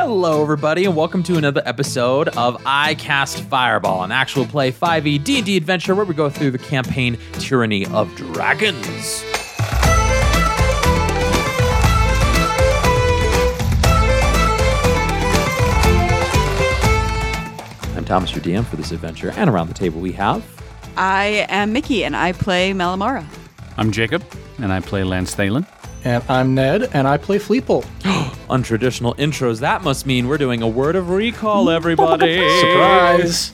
Hello, everybody, and welcome to another episode of I Cast Fireball, an actual play 5e D&D adventure where we go through the campaign Tyranny of Dragons. I'm Thomas, your DM for this adventure, and around the table we have I am Mickey and I play Malamara. I'm Jacob, and I play Lance Thalen. And I'm Ned, and I play Fleeple. untraditional intros. That must mean we're doing a word of recall, everybody. Surprise!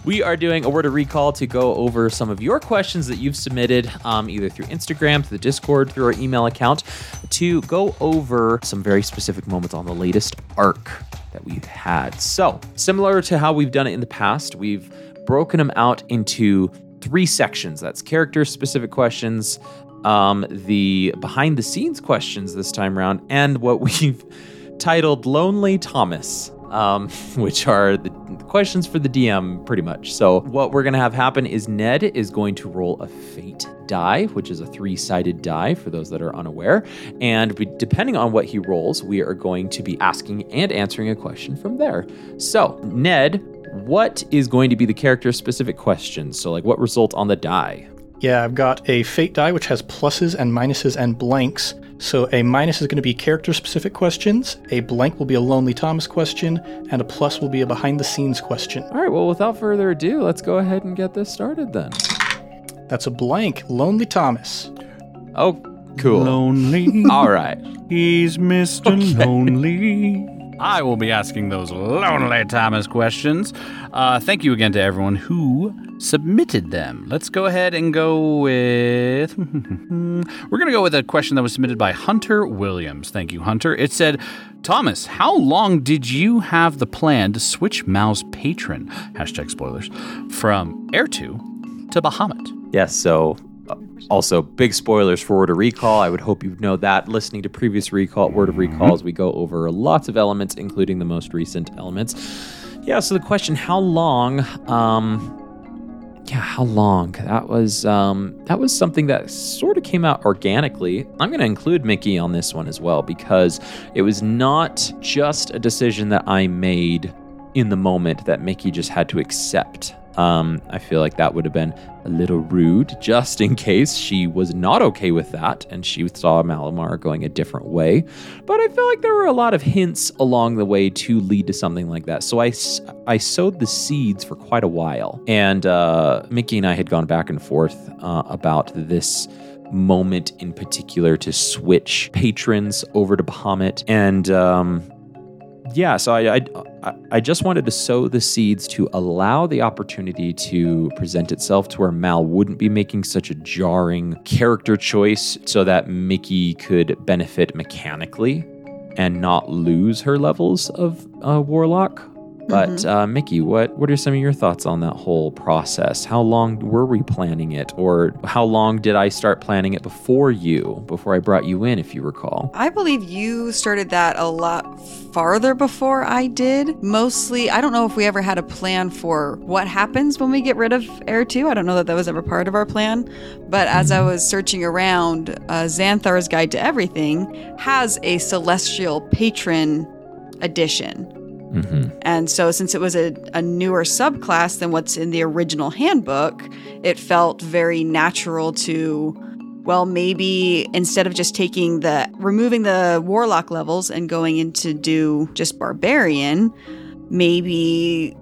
we are doing a word of recall to go over some of your questions that you've submitted um, either through Instagram, through the Discord, through our email account, to go over some very specific moments on the latest arc that we've had. So, similar to how we've done it in the past, we've broken them out into three sections. That's character specific questions, um, the behind the scenes questions this time around, and what we've titled Lonely Thomas, um, which are the questions for the DM pretty much. So, what we're going to have happen is Ned is going to roll a fate die, which is a three sided die for those that are unaware. And we, depending on what he rolls, we are going to be asking and answering a question from there. So, Ned, what is going to be the character specific questions? So, like, what result on the die? Yeah, I've got a fate die which has pluses and minuses and blanks. So a minus is going to be character specific questions, a blank will be a Lonely Thomas question, and a plus will be a behind the scenes question. All right, well, without further ado, let's go ahead and get this started then. That's a blank, Lonely Thomas. Oh, cool. Lonely. All right. He's Mr. Lonely. I will be asking those lonely Thomas questions. Uh, thank you again to everyone who submitted them. Let's go ahead and go with. We're going to go with a question that was submitted by Hunter Williams. Thank you, Hunter. It said, Thomas, how long did you have the plan to switch Mal's patron, hashtag spoilers, from Air 2 to Bahamut? Yes, so uh, also big spoilers for Word of Recall. I would hope you know that. Listening to previous recall Word of Recalls, we go over lots of elements, including the most recent elements. Yeah, so the question, how long um yeah, how long? That was um that was something that sort of came out organically. I'm going to include Mickey on this one as well because it was not just a decision that I made in the moment that Mickey just had to accept. Um, I feel like that would have been a little rude, just in case she was not okay with that and she saw Malamar going a different way. But I feel like there were a lot of hints along the way to lead to something like that. So I, I sowed the seeds for quite a while. And uh, Mickey and I had gone back and forth uh, about this moment in particular to switch patrons over to Bahamut. And um, yeah, so I, I I just wanted to sow the seeds to allow the opportunity to present itself to where Mal wouldn't be making such a jarring character choice, so that Mickey could benefit mechanically and not lose her levels of uh, Warlock. But uh, Mickey, what what are some of your thoughts on that whole process? How long were we planning it, or how long did I start planning it before you, before I brought you in, if you recall? I believe you started that a lot farther before I did. Mostly, I don't know if we ever had a plan for what happens when we get rid of Air 2. I don't know that that was ever part of our plan. But as I was searching around, uh, Xanathar's Guide to Everything has a Celestial Patron edition. Mm-hmm. And so, since it was a, a newer subclass than what's in the original handbook, it felt very natural to, well, maybe instead of just taking the, removing the warlock levels and going into do just barbarian, maybe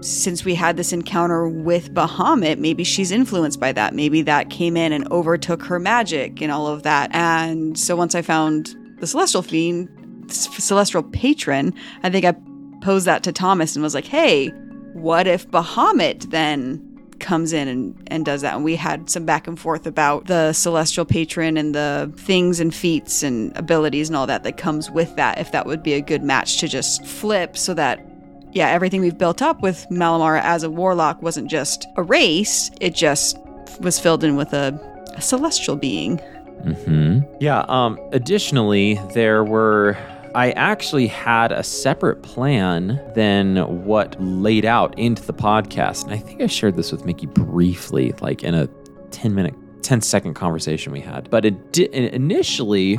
since we had this encounter with Bahamut, maybe she's influenced by that. Maybe that came in and overtook her magic and all of that. And so, once I found the Celestial Fiend, Celestial Patron, I think I posed that to Thomas and was like, hey, what if Bahamut then comes in and, and does that? And we had some back and forth about the celestial patron and the things and feats and abilities and all that that comes with that, if that would be a good match to just flip so that yeah, everything we've built up with Malamara as a warlock wasn't just erased, it just was filled in with a, a celestial being. hmm Yeah. Um. Additionally, there were. I actually had a separate plan than what laid out into the podcast, and I think I shared this with Mickey briefly, like in a ten minute, 10 second conversation we had. But it di- initially,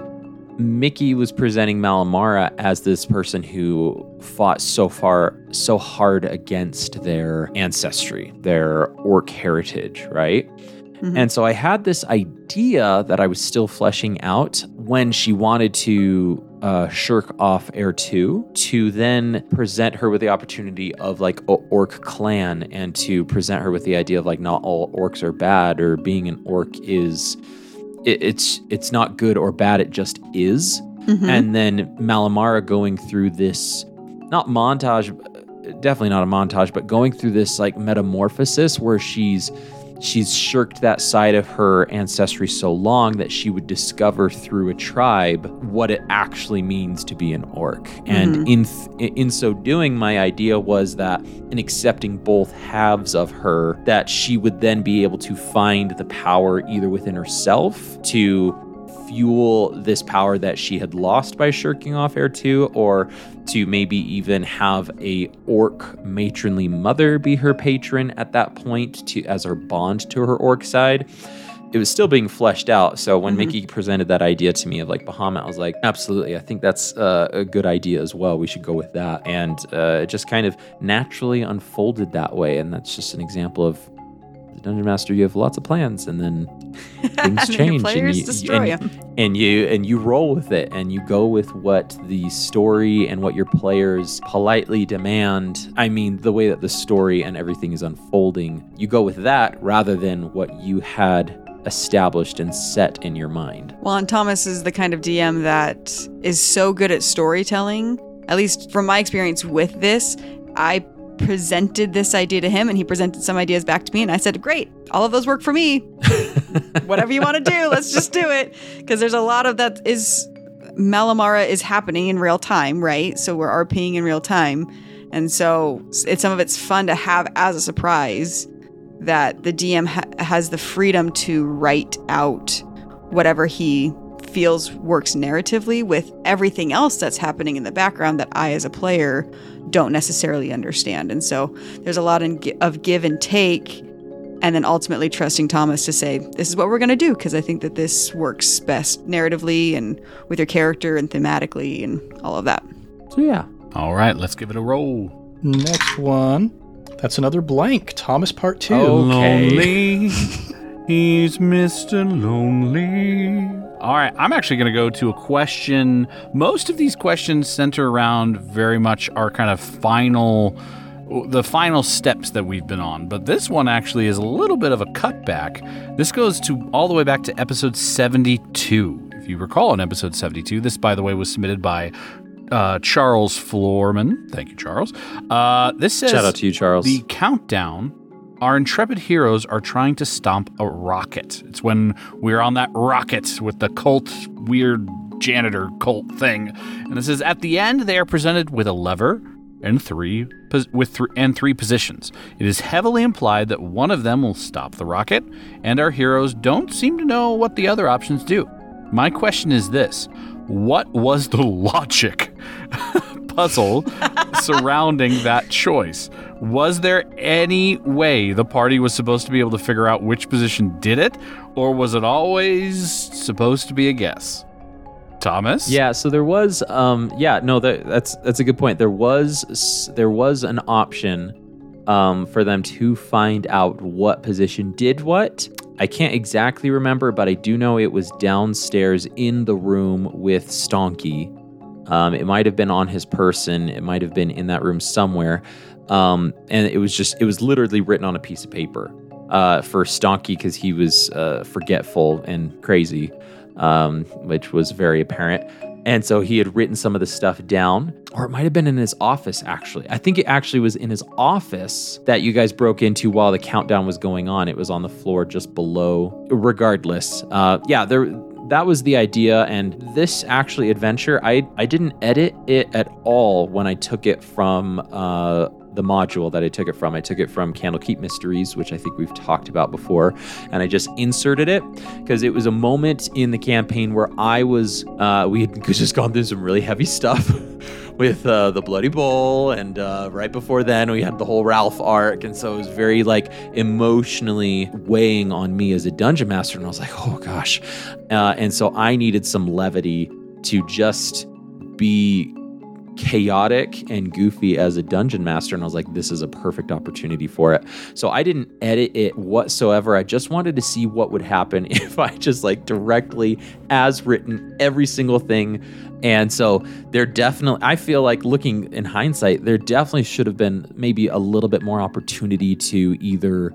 Mickey was presenting Malamara as this person who fought so far, so hard against their ancestry, their orc heritage, right? Mm-hmm. And so I had this idea that I was still fleshing out when she wanted to uh, shirk off Air two to then present her with the opportunity of like a orc clan and to present her with the idea of like not all orcs are bad or being an orc is it, it's it's not good or bad it just is mm-hmm. and then malamara going through this not montage definitely not a montage but going through this like metamorphosis where she's she's shirked that side of her ancestry so long that she would discover through a tribe what it actually means to be an orc. And mm-hmm. in th- in so doing, my idea was that in accepting both halves of her, that she would then be able to find the power either within herself to fuel this power that she had lost by shirking off air 2 or to maybe even have a orc matronly mother be her patron at that point to as her bond to her orc side it was still being fleshed out. So when mm-hmm. Mickey presented that idea to me of like Bahamut, I was like, absolutely, I think that's uh, a good idea as well. We should go with that. And uh, it just kind of naturally unfolded that way. And that's just an example of the dungeon master, you have lots of plans, and then things and change, and you, destroy and, them. and you and you roll with it, and you go with what the story and what your players politely demand. I mean, the way that the story and everything is unfolding, you go with that rather than what you had established and set in your mind. Well, and Thomas is the kind of DM that is so good at storytelling. At least from my experience with this, I presented this idea to him and he presented some ideas back to me and I said, "Great. All of those work for me. Whatever you want to do, let's just do it." Because there's a lot of that is Malamara is happening in real time, right? So we're RPing in real time. And so it's some of it's fun to have as a surprise that the DM ha- has the freedom to write out whatever he feels works narratively with everything else that's happening in the background that I, as a player, don't necessarily understand. And so there's a lot of give and take, and then ultimately trusting Thomas to say, This is what we're going to do, because I think that this works best narratively and with your character and thematically and all of that. So, yeah. All right, let's give it a roll. Next one. That's another blank. Thomas part two. Okay. Lonely. He's Mr. Lonely. All right, I'm actually going to go to a question. Most of these questions center around very much our kind of final the final steps that we've been on. But this one actually is a little bit of a cutback. This goes to all the way back to episode 72. If you recall in episode 72, this by the way was submitted by uh, Charles Floorman. Thank you, Charles. Uh, this says Shout out to you, Charles. The countdown our intrepid heroes are trying to stomp a rocket. It's when we're on that rocket with the cult, weird janitor cult thing. And this is at the end, they are presented with a lever and three with th- and three positions. It is heavily implied that one of them will stop the rocket, and our heroes don't seem to know what the other options do. My question is this: What was the logic puzzle surrounding that choice? Was there any way the party was supposed to be able to figure out which position did it, or was it always supposed to be a guess? Thomas? Yeah, so there was um yeah, no that, that's that's a good point. There was there was an option um for them to find out what position did what. I can't exactly remember, but I do know it was downstairs in the room with Stonky. Um, it might have been on his person. It might have been in that room somewhere. Um, and it was just, it was literally written on a piece of paper uh, for Stonky because he was uh, forgetful and crazy, um, which was very apparent. And so he had written some of the stuff down, or it might have been in his office, actually. I think it actually was in his office that you guys broke into while the countdown was going on. It was on the floor just below. Regardless, uh, yeah, there that was the idea and this actually adventure i i didn't edit it at all when i took it from uh the module that I took it from. I took it from Candlekeep Mysteries, which I think we've talked about before, and I just inserted it because it was a moment in the campaign where I was, uh, we had just gone through some really heavy stuff with uh, the Bloody Bowl, and uh, right before then we had the whole Ralph arc, and so it was very like emotionally weighing on me as a dungeon master, and I was like, oh gosh, uh, and so I needed some levity to just be chaotic and goofy as a dungeon master and I was like this is a perfect opportunity for it. So I didn't edit it whatsoever. I just wanted to see what would happen if I just like directly as written every single thing. And so there definitely I feel like looking in hindsight there definitely should have been maybe a little bit more opportunity to either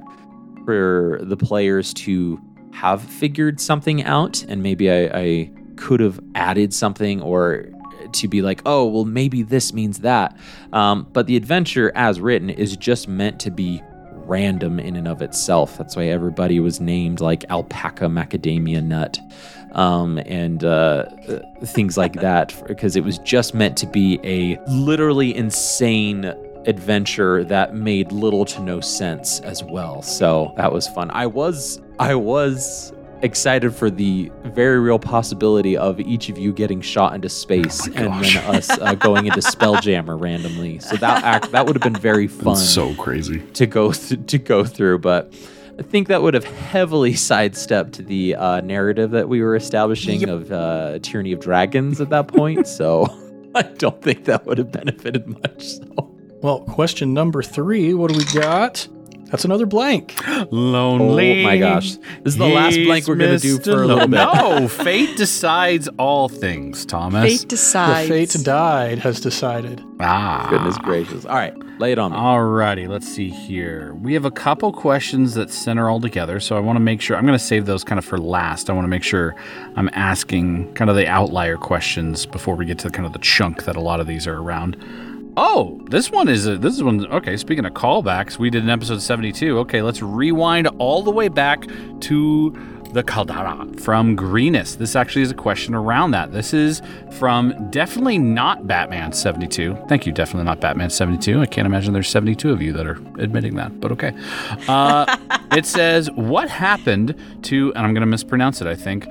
for the players to have figured something out and maybe I, I could have added something or to be like, oh, well, maybe this means that. Um, but the adventure, as written, is just meant to be random in and of itself. That's why everybody was named like alpaca macadamia nut um, and uh, things like that, because it was just meant to be a literally insane adventure that made little to no sense as well. So that was fun. I was I was excited for the very real possibility of each of you getting shot into space Oh and then us uh, going into Spelljammer randomly. So that act that would have been very fun That's so crazy. to go th- to go through, but I think that would have heavily sidestepped the uh, narrative that we were establishing of uh, Tyranny of Dragons at that point. so I don't think that would have benefited much. So. Well, question number three. What do we got? That's another blank. Lonely. Oh my gosh. This is the last blank we're gonna do for a little bit. No, fate decides all things, Thomas. Fate decides. The decides. fate died has decided. Ah. Goodness gracious. All right, lay it on me. All righty, let's see here. We have a couple questions that center all together, so I want to make sure I'm going to save those kind of for last. I want to make sure I'm asking kind of the outlier questions before we get to kind of the chunk that a lot of these are around. Oh, this one is a, this is one. Okay, speaking of callbacks, we did an episode 72. Okay, let's rewind all the way back to the Caldera from Greenest. This actually is a question around that. This is from definitely not Batman 72. Thank you, definitely not Batman 72. I can't imagine there's 72 of you that are admitting that, but okay. Uh, it says, What happened to, and I'm going to mispronounce it, I think,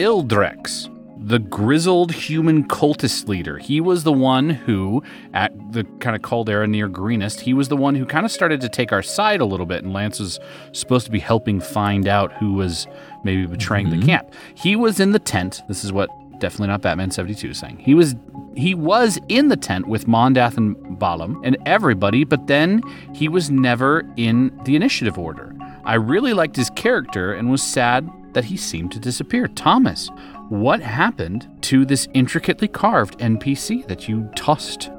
Ildrex, the grizzled human cultist leader. He was the one who, at the kind of caldera near Greenest, he was the one who kind of started to take our side a little bit, and Lance was supposed to be helping find out who was maybe betraying the mm-hmm. camp. He was in the tent. This is what definitely not Batman 72 is saying. He was he was in the tent with Mondath and Balam and everybody, but then he was never in the initiative order. I really liked his character and was sad that he seemed to disappear. Thomas, what happened to this intricately carved NPC that you tossed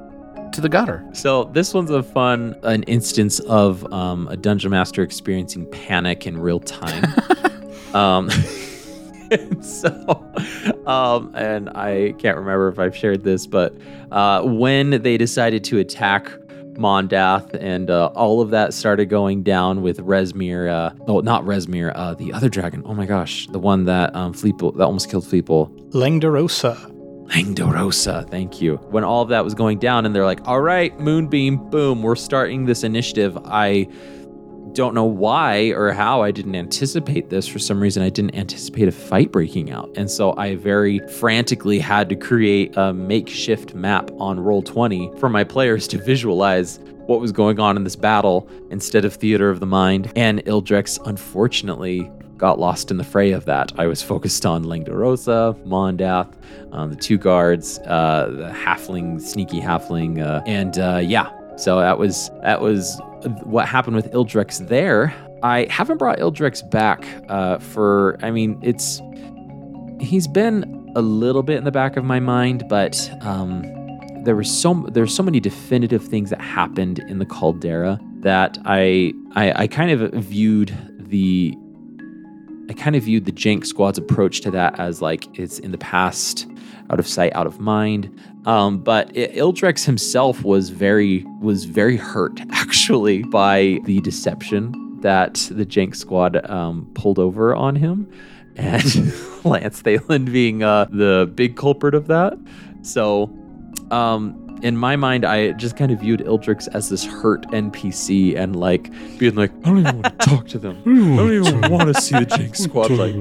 to the gutter? So this one's a fun an instance of um, a dungeon master experiencing panic in real time. um, and so, um, and I can't remember if I've shared this, but uh, when they decided to attack Mondath and uh, all of that started going down with Rezmir. Uh, oh, not Rezmir. Uh, the other dragon. Oh my gosh, the one that um, Fleeple that almost killed Fleeple. Langdedrosa. Langdedrosa, thank you. When all of that was going down, and they're like, all right, Moonbeam, boom, we're starting this initiative. I don't know why or how I didn't anticipate this. For some reason, I didn't anticipate a fight breaking out. And so I very frantically had to create a makeshift map on Roll20 for my players to visualize what was going on in this battle instead of Theater of the Mind. And Ildrex, unfortunately, got lost in the fray of that. I was focused on Langdedrosa, Mondath, um, the two guards, uh, the halfling, sneaky halfling, uh, and uh, yeah. So that was that was what happened with Ildrex there. I haven't brought Ildrex back uh, for. I mean, it's he's been a little bit in the back of my mind, but um, there were so there's so many definitive things that happened in the caldera that I I, I kind of viewed the I kind of viewed the Jank Squad's approach to that as like it's in the past, out of sight, out of mind. Um, but I- Ildrex himself was very was very hurt actually by the deception that the Jank Squad um, pulled over on him, and Lance Thalen being uh, the big culprit of that. So, um, in my mind, I just kind of viewed Ildrix as this hurt NPC and like being like, I don't even want to talk to them. I don't even want to see the Jank Squad like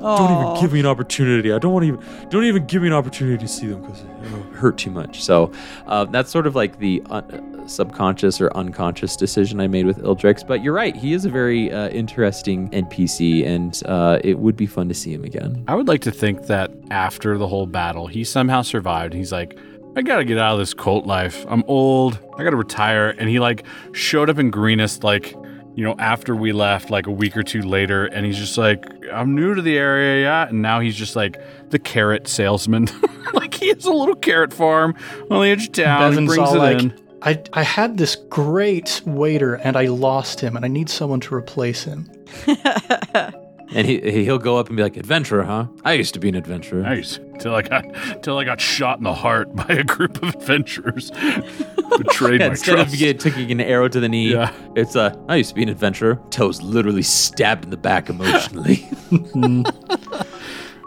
don't even give me an opportunity. I don't want to even don't even give me an opportunity to see them because it'll hurt too much. So uh, that's sort of like the un- subconscious or unconscious decision I made with Ildrix. But you're right, he is a very uh, interesting NPC, and uh, it would be fun to see him again. I would like to think that after the whole battle, he somehow survived. He's like, I gotta get out of this cult life. I'm old. I gotta retire. And he like showed up in Greenest like, you know, after we left, like a week or two later, and he's just like, I'm new to the area, yeah. And now he's just like the carrot salesman. like he has a little carrot farm on the edge of town. He Bevan's brings all it like, in. I, I had this great waiter and I lost him and I need someone to replace him. And he he'll go up and be like, "Adventurer, huh? I used to be an adventurer." Nice. Till I got till I got shot in the heart by a group of adventurers. Betrayed my Instead trust. of taking an arrow to the knee, Yeah. it's uh, I used to be an adventurer. Toes literally stabbed in the back emotionally.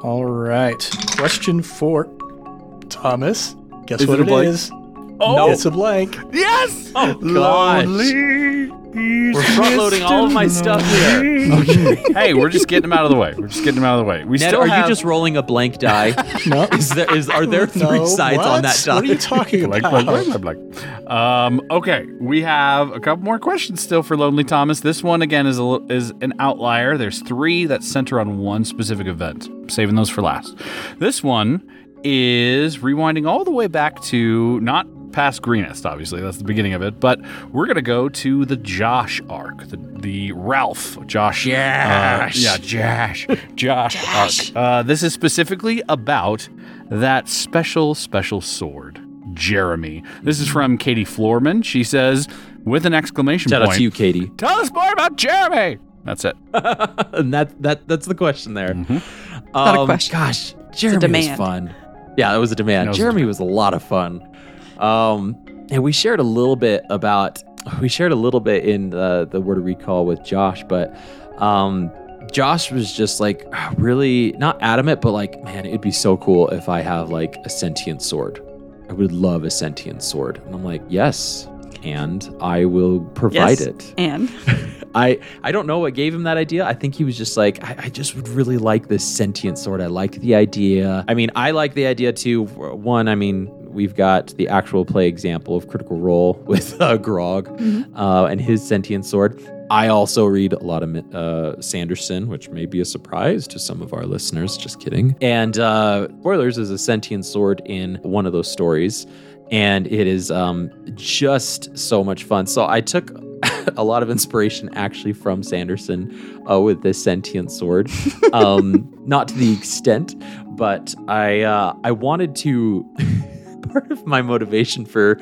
All right. Question four. Thomas, guess Is what it a blank? is? Oh! It's a blank. yes! oh gosh, we're front loading all of my stuff here. hey, we're just getting them out of the way. We're just getting them out of the way. We Ned, still are have you just rolling a blank die? No. is there is are there three No, sides what? on that die? What are you talking Blank, about? blank, blank, blank, blank. Um, okay, we have a couple more questions still for Lonely Thomas. This one again is a, is an outlier. There's three that center on one specific event. Saving those for last. This one is rewinding all the way back to not past Greenest, obviously that's the beginning of it, but we're gonna go to the Josh arc, the the Ralph Josh, uh, yeah, Josh, Josh, arc. Uh, this is specifically about that special special sword. Jeremy. This is from Katie Floorman. She says, with an exclamation Shout point. out to you, Katie. Tell us more about Jeremy. That's it. and that that that's the question there. Mm-hmm. Not a Um, question. Gosh, Jeremy was demand. fun. Yeah, that was a demand. That was a Jeremy was a lot of fun. Um, and we shared a little bit about we shared a little bit in the the word of recall with Josh, but um, Josh was just like really not adamant, but like, man, it'd be so cool if I have like a sentient sword. I would love a sentient sword. And I'm like, yes, and I will provide Yes. it. And I I don't know what gave him that idea. I think he was just like, I, I just would really like this sentient sword. I like the idea. I mean, I like the idea too. One, I mean, we've got the actual play example of Critical Role with uh, Grog uh, and his sentient sword. I also read a lot of uh, Sanderson, which may be a surprise to some of our listeners. Just kidding. And uh, spoilers is a sentient sword in one of those stories, and it is um, just so much fun. So I took a lot of inspiration actually from Sanderson uh, with this sentient sword. Um, not to the extent, but I uh, I wanted to. Part of my motivation for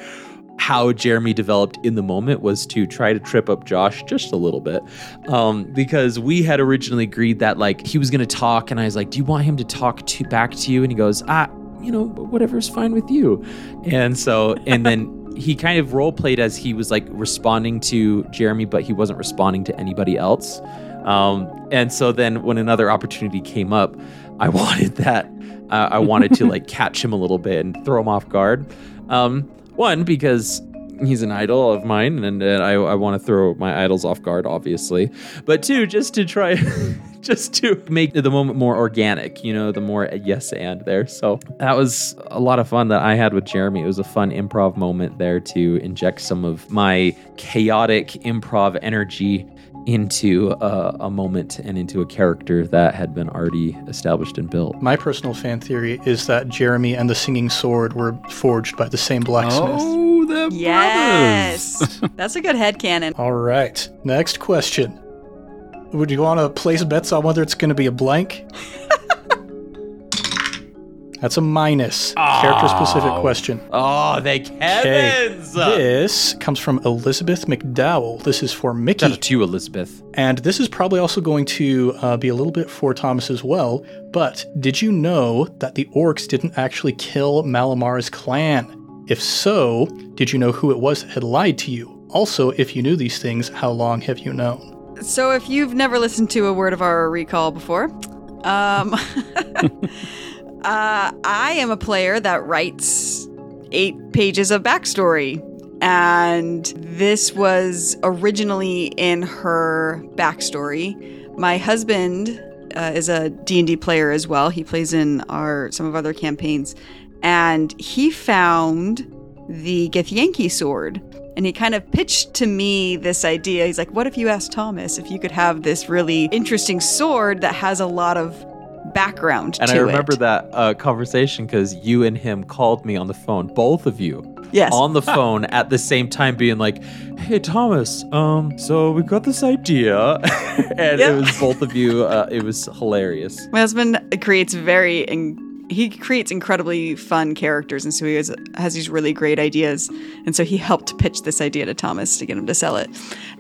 how Jeremy developed in the moment was to try to trip up Josh just a little bit. Um, because we had originally agreed that like he was gonna talk, and I was like, Do you want him to talk to back to you? And he goes, Ah, you know, whatever's fine with you. And so and then he kind of role played as he was like responding to Jeremy, but he wasn't responding to anybody else. Um, and so then when another opportunity came up, I wanted that. Uh, I wanted to like catch him a little bit and throw him off guard. Um, one because he's an idol of mine, and, uh, I, I want to throw my idols off guard, obviously. But two, just to try, just to make the moment more organic. You know, the more yes and there. So that was a lot of fun that I had with Jeremy. It was a fun improv moment there to inject some of my chaotic improv energy into a, a moment and into a character that had been already established and built. My personal fan theory is that Jeremy and the Singing Sword were forged by the same blacksmith. Oh, the yes, that's a good headcanon. All right. Next question. Would you want to place bets on whether it's going to be a blank? That's a minus. Character specific Oh. question. Oh, they Okay. Kevins! This comes from Elizabeth McDowell. This is for Mickey. Shout out to you, Elizabeth. And this is probably also going to uh, be a little bit for Thomas as well. But did you know that the orcs didn't actually kill Malamar's clan? If so, did you know who it was that had lied to you? Also, if you knew these things, how long have you known? So, if you've never listened to a word of our recall before, um, uh, I am a player that writes eight pages of backstory. And this was originally in her backstory. My husband uh, is a D&D player as well. He plays in our some of other campaigns and he found the Githyanki sword and he kind of pitched to me this idea. He's like, "What if you asked Thomas if you could have this really interesting sword that has a lot of background and I remember it?" that uh, conversation because you and him called me on the phone, both of you, Yes. on the phone at the same time, being like, "Hey Thomas, um, so we got this idea," and Yeah. it was both of you. Uh, it was hilarious. My husband creates very in- he creates incredibly fun characters, and so he has, has these really great ideas. And so he helped pitch this idea to Thomas to get him to sell it.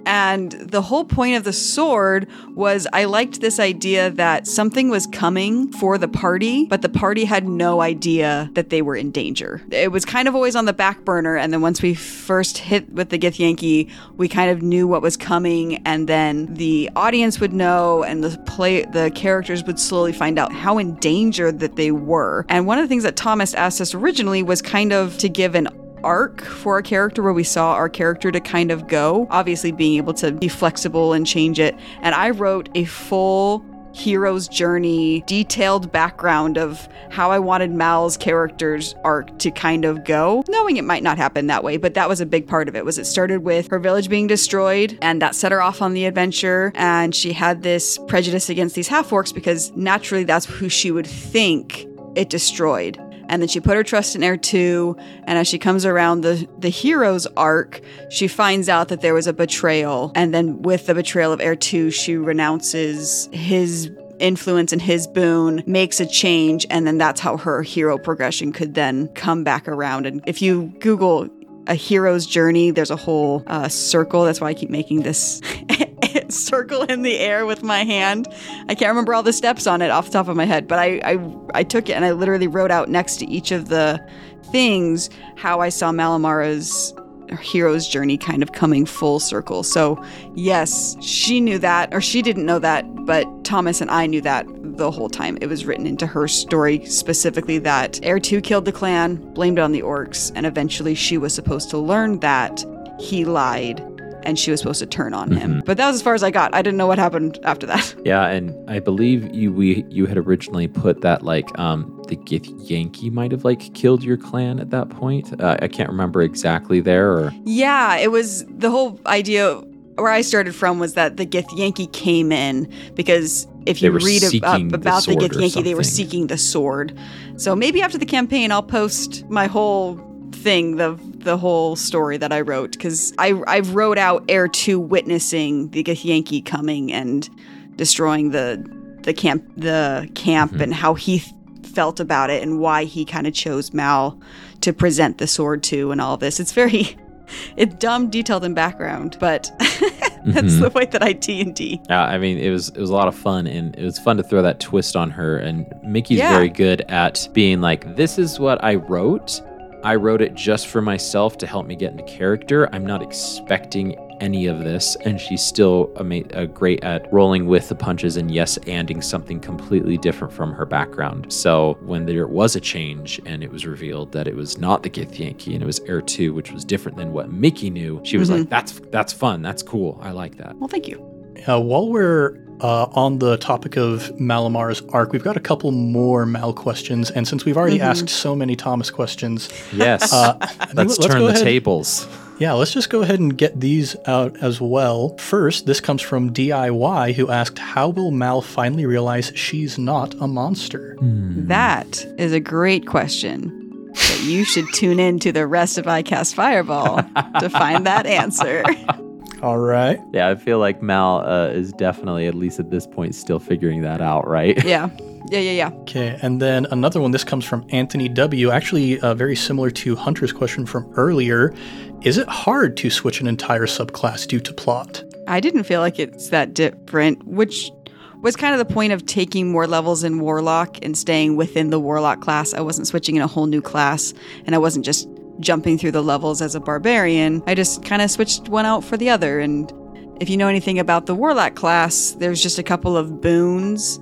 And the whole point of the sword was I liked this idea that something was coming for the party, but the party had no idea that they were in danger. It was kind of always on the back burner, and then once we first hit with the Githyanki, we kind of knew what was coming, and then the audience would know, and the play the characters would slowly find out how in danger that they were. And one of the things that Thomas asked us originally was kind of to give an arc for a character where we saw our character to kind of go, obviously being able to be flexible and change it. And I wrote a full hero's journey, detailed background of how I wanted Mal's character's arc to kind of go, knowing it might not happen that way, but that was a big part of it. Was it started with her village being destroyed and that set her off on the adventure and she had this prejudice against these half-orcs because naturally that's who she would think it destroyed. And then she put her trust in Air 2. And as she comes around the, the hero's arc, she finds out that there was a betrayal. And then with the betrayal of Air 2, she renounces his influence and his boon, makes a change. And then that's how her hero progression could then come back around. And if you Google a hero's journey, there's a whole uh, circle. That's why I keep making this circle in the air with my hand. I can't remember all the steps on it off the top of my head, but I, I, I took it and I literally wrote out next to each of the things how I saw Malamara's hero's journey kind of coming full circle. So, yes, she knew that, or she didn't know that, but Thomas and I knew that the whole time. It was written into her story specifically that Air 2 killed the clan, blamed on the orcs, and eventually she was supposed to learn that he lied and she was supposed to turn on him. But that was as far as I got. I didn't know what happened after that. Yeah, and I believe you we you had originally put that like um the Gith Yankee might have like killed your clan at that point. Uh, I can't remember exactly there or Yeah, it was the whole idea where I started from was that the Githyanki came in because if you read ab- seeking the about the, sword Githyanki, they were seeking the sword. So maybe after the campaign, I'll post my whole thing, the the whole story that I wrote, because I I wrote out Air Two witnessing the Yankee coming and destroying the the camp the camp Mm-hmm. and how he th- felt about it and why he kind of chose Mal to present the sword to and all this. It's very it's dumb, detailed in background, but that's Mhm. the way that I T and D. Yeah, I mean, it was it was a lot of fun, and it was fun to throw that twist on her. And Mickey's Yeah. very good at being like, "This is what I wrote. I wrote it just for myself to help me get into character. I'm not expecting any of this." And she's still ama- uh, great at rolling with the punches and yes, anding something completely different from her background. So when there was a change and it was revealed that it was not the Githyanki and it was Air Two, which was different than what Mickey knew, she was like, "That's that's fun. That's cool. I like that." Well, thank you. Uh, while we're uh, on the topic of Malamar's arc, we've got a couple more Mal questions, and since we've already asked so many Thomas questions, Yes. uh, Let's, let's turn the ahead- tables. Yeah, let's just go ahead and get these out as well. First, this comes from DIY, who asked, "How will Mal finally realize she's not a monster?" That is a great question. But you should tune in to the rest of iCast Fireball to find that answer. All right. Yeah, I feel like Mal uh, is definitely, at least at this point, still figuring that out, right? Yeah. Yeah, yeah, yeah. Okay, and then another one. This comes from Anthony W. Actually, uh, very similar to Hunter's question from earlier. Is it hard to switch an entire subclass due to plot? I didn't feel like it's that different, which was kind of the point of taking more levels in Warlock and staying within the Warlock class. I wasn't switching in a whole new class, and I wasn't just jumping through the levels as a barbarian. I just kind of switched one out for the other. And if you know anything about the Warlock class, there's just a couple of boons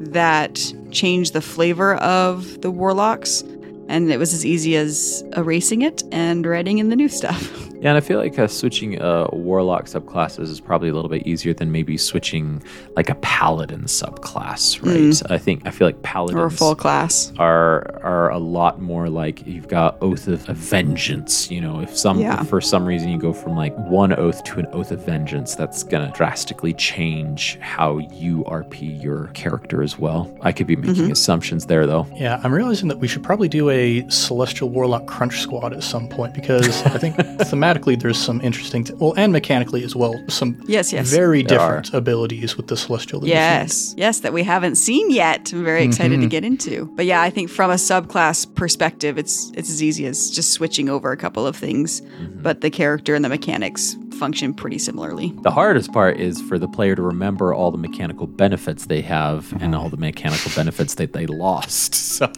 that change the flavor of the Warlocks. And it was as easy as erasing it and writing in the new stuff. Yeah, and I feel like uh, switching uh, warlock subclasses is probably a little bit easier than maybe switching like a paladin subclass, right? I think I feel like paladins or a full class. are are a lot more like you've got oath of, of vengeance. You know, if some Yeah. if for some reason you go from like one oath to an oath of vengeance, that's gonna drastically change how you RP your character as well. I could be making assumptions there though. Yeah, I'm realizing that we should probably do a Celestial Warlock Crunch Squad at some point because I think thematically there's some interesting, t- well, and mechanically as well, some Yes, yes. very There different abilities with the Celestial. Division. Yes, yes, that we haven't seen yet. I'm very excited to Mm-hmm. get into. But yeah, I think from a subclass perspective, it's it's as easy as just switching over a couple of things. Mm-hmm. But the character and the mechanics function pretty similarly. The hardest part is for the player to remember all the mechanical benefits they have and all the mechanical benefits that they lost. So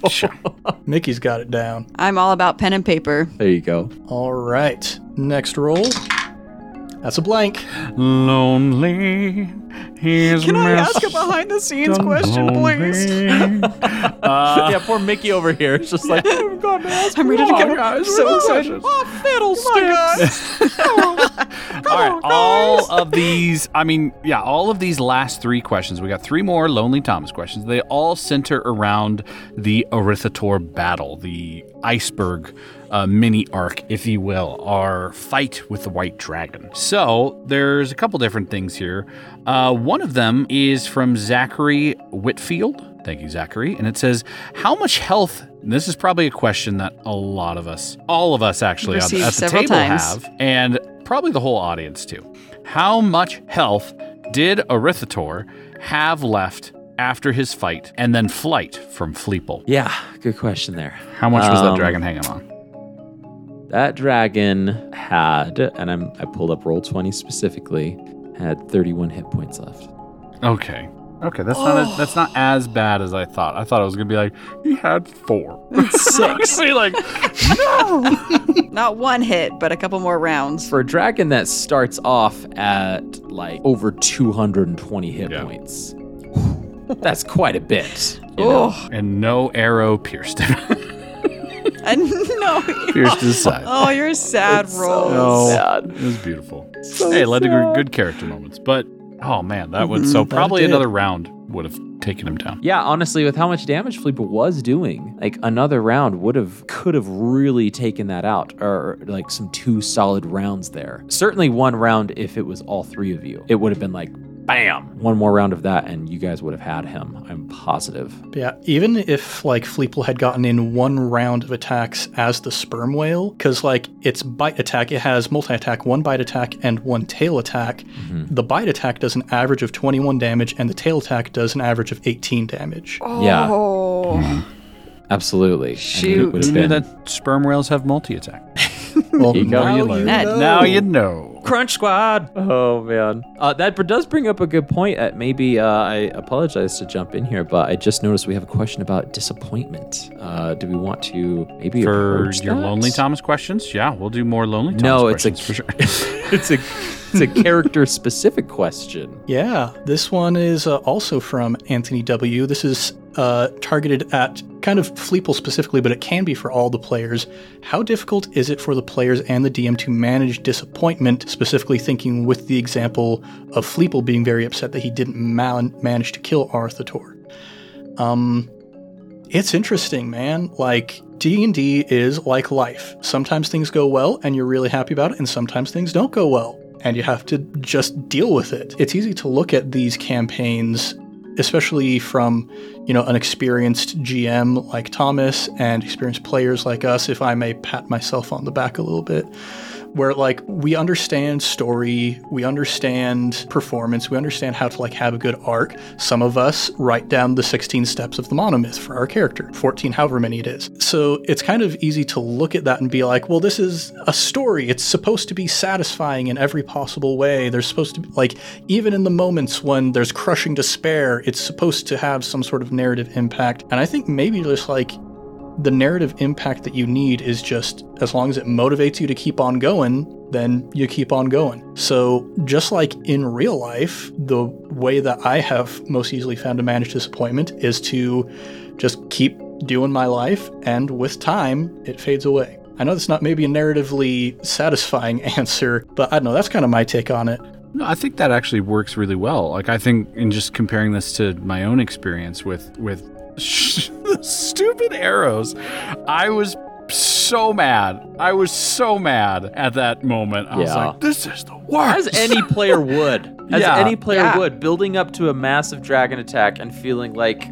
Mickey's got it down. I'm all about pen and paper. there you go. All right, next roll. That's a blank. Lonely. He's Can I ask a behind the scenes question, please? uh, yeah, poor Mickey over here. It's just like, oh, God, I'm ready to go. guys, so excited. Oh, fiddlesticks. all right, all of these, I mean, yeah, all of these last three questions, we got three more Lonely Thomas questions. They all center around the Arauthator battle, the iceberg uh, mini arc, if you will, our fight with the White Dragon. So there's a couple different things here. Uh, one of them is from Zachary Whitfield. Thank you, Zachary. And it says, How much health? This is probably a question that a lot of us, all of us actually on, Received at the table times. have, and probably the whole audience too. How much health did Arauthator have left after his fight and then flight from Fleeple? Yeah, good question there. How much was that Um, dragon hanging on? That dragon had, and I'm, I pulled up roll 20 specifically, had 31 hit points left. Okay. Okay, that's not a, that's not oh. as bad as I thought. I thought it was gonna be like he had four. Six. Be like, no, Not one hit, but a couple more rounds. For a dragon that starts off at like over 220 hit Yeah. points, that's quite a bit. you know? Oh, and no arrow pierced him. and no. pierced his side. Oh, you're a sad It's roll. so sad. It was beautiful. hey, it led to good- good character moments, but oh man, that would mm-hmm. so probably another round would have taken him down. Yeah, honestly, with how much damage Fleeple was doing, like another round would have could have really taken that out, or like some two solid rounds there. Certainly one round if it was all three of you, it would have been like, bam, one more round of that, and you guys would have had him. I'm positive. Yeah, even if like Fleeple had gotten in one round of attacks as the sperm whale, because like its bite attack, it has multi attack, one bite attack, and one tail attack. Mm-hmm. The bite attack does an average of 21 damage, and the tail attack does an average of 18 damage. Oh. Yeah. Oh. Absolutely. Shoot. would You have knew that sperm whales have multi attack. Well, you now you learn. Now you know. Crunch Squad. Oh man, uh, that does bring up a good point. At maybe uh, I apologize to jump in here, but I just noticed we have a question about disappointment. Uh, do we want to maybe For your that? lonely Thomas questions, yeah, we'll do more lonely Thomas No, it's a for sure. it's a it's a character specific question. Yeah, this one is uh, also from Anthony W. This is uh, targeted at kind of Fleeple specifically, but it can be for all the players. How difficult is it for the players and the DM to manage disappointment, specifically thinking with the example of Fleeple being very upset that he didn't man- manage to kill Arauthator? Um, it's interesting, man. Like D&D is like life. Sometimes things go well and you're really happy about it and sometimes things don't go well and you have to just deal with it. It's easy to look at these campaigns especially from, you know, an experienced GM like Thomas and experienced players like us if I may pat myself on the back a little bit where like we understand story, we understand performance, we understand how to like have a good arc. Some of us write down the 16 steps of the monomyth for our character, 14 however many it is. So it's kind of easy to look at that and be like, well, this is a story. It's supposed to be satisfying in every possible way. There's supposed to be like even in the moments when there's crushing despair, it's supposed to have some sort of narrative impact. And I think maybe just like the narrative impact that you need is just as long as it motivates you to keep on going, then you keep on going. So, just like in real life, the way that I have most easily found to manage disappointment is to just keep doing my life, and with time, it fades away. I know that's not maybe a narratively satisfying answer, but I don't know. That's kind of my take on it. No, I think that actually works really well. Like I think in just comparing this to my own experience with with stupid arrows, I was so mad. I was so mad at that moment. I was like, this is the worst. As any player would. As Yeah. any player Yeah. would, building up to a massive dragon attack and feeling like